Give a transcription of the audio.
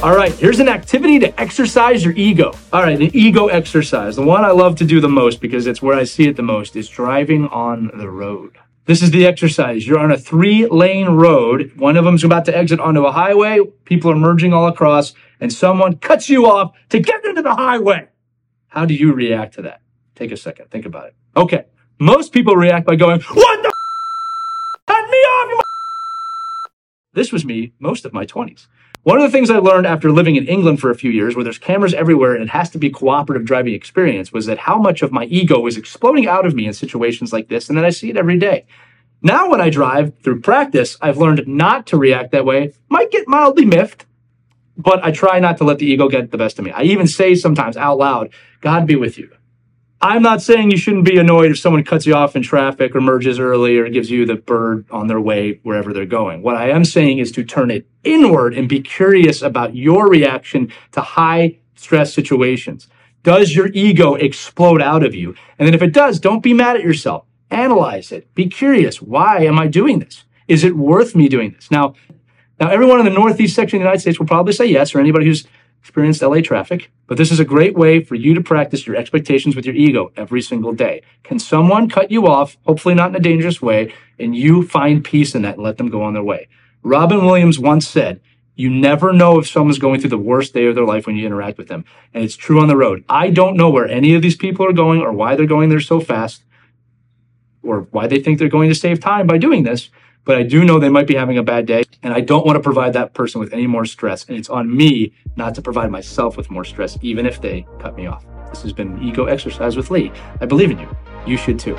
All right, here's an activity to exercise your ego. All right, an ego exercise. The one I love to do the most because it's where I see it the most is driving on the road. This is the exercise. You're on a three lane road. One of them's about to exit onto a highway. People are merging all across and someone cuts you off to get into the highway. How do you react to that? Take a second. Think about it. Okay. Most people react by going, what the cut me off, you this was me most of my 20s. One of the things I learned after living in England for a few years, where there's cameras everywhere and it has to be cooperative driving experience, was that how much of my ego is exploding out of me in situations like this, and then I see it every day. Now, when I drive through practice, I've learned not to react that way. Might get mildly miffed, but I try not to let the ego get the best of me. I even say sometimes out loud, God be with you. I'm not saying you shouldn't be annoyed if someone cuts you off in traffic or merges early or gives you the bird on their way wherever they're going. What I am saying is to turn it inward and be curious about your reaction to high stress situations. Does your ego explode out of you? And then if it does, don't be mad at yourself. Analyze it. Be curious. Why am I doing this? Is it worth me doing this? Now, now everyone in the Northeast section of the United States will probably say yes, or anybody who's experienced LA traffic, but this is a great way for you to practice your expectations with your ego every single day. Can someone cut you off, hopefully not in a dangerous way, and you find peace in that and let them go on their way? Robin Williams once said, you never know if someone's going through the worst day of their life when you interact with them. And it's true on the road. I don't know where any of these people are going or why they're going there so fast or why they think they're going to save time by doing this but I do know they might be having a bad day and I don't want to provide that person with any more stress. And it's on me not to provide myself with more stress, even if they cut me off. This has been Ego Exercise with Lee. I believe in you. You should too.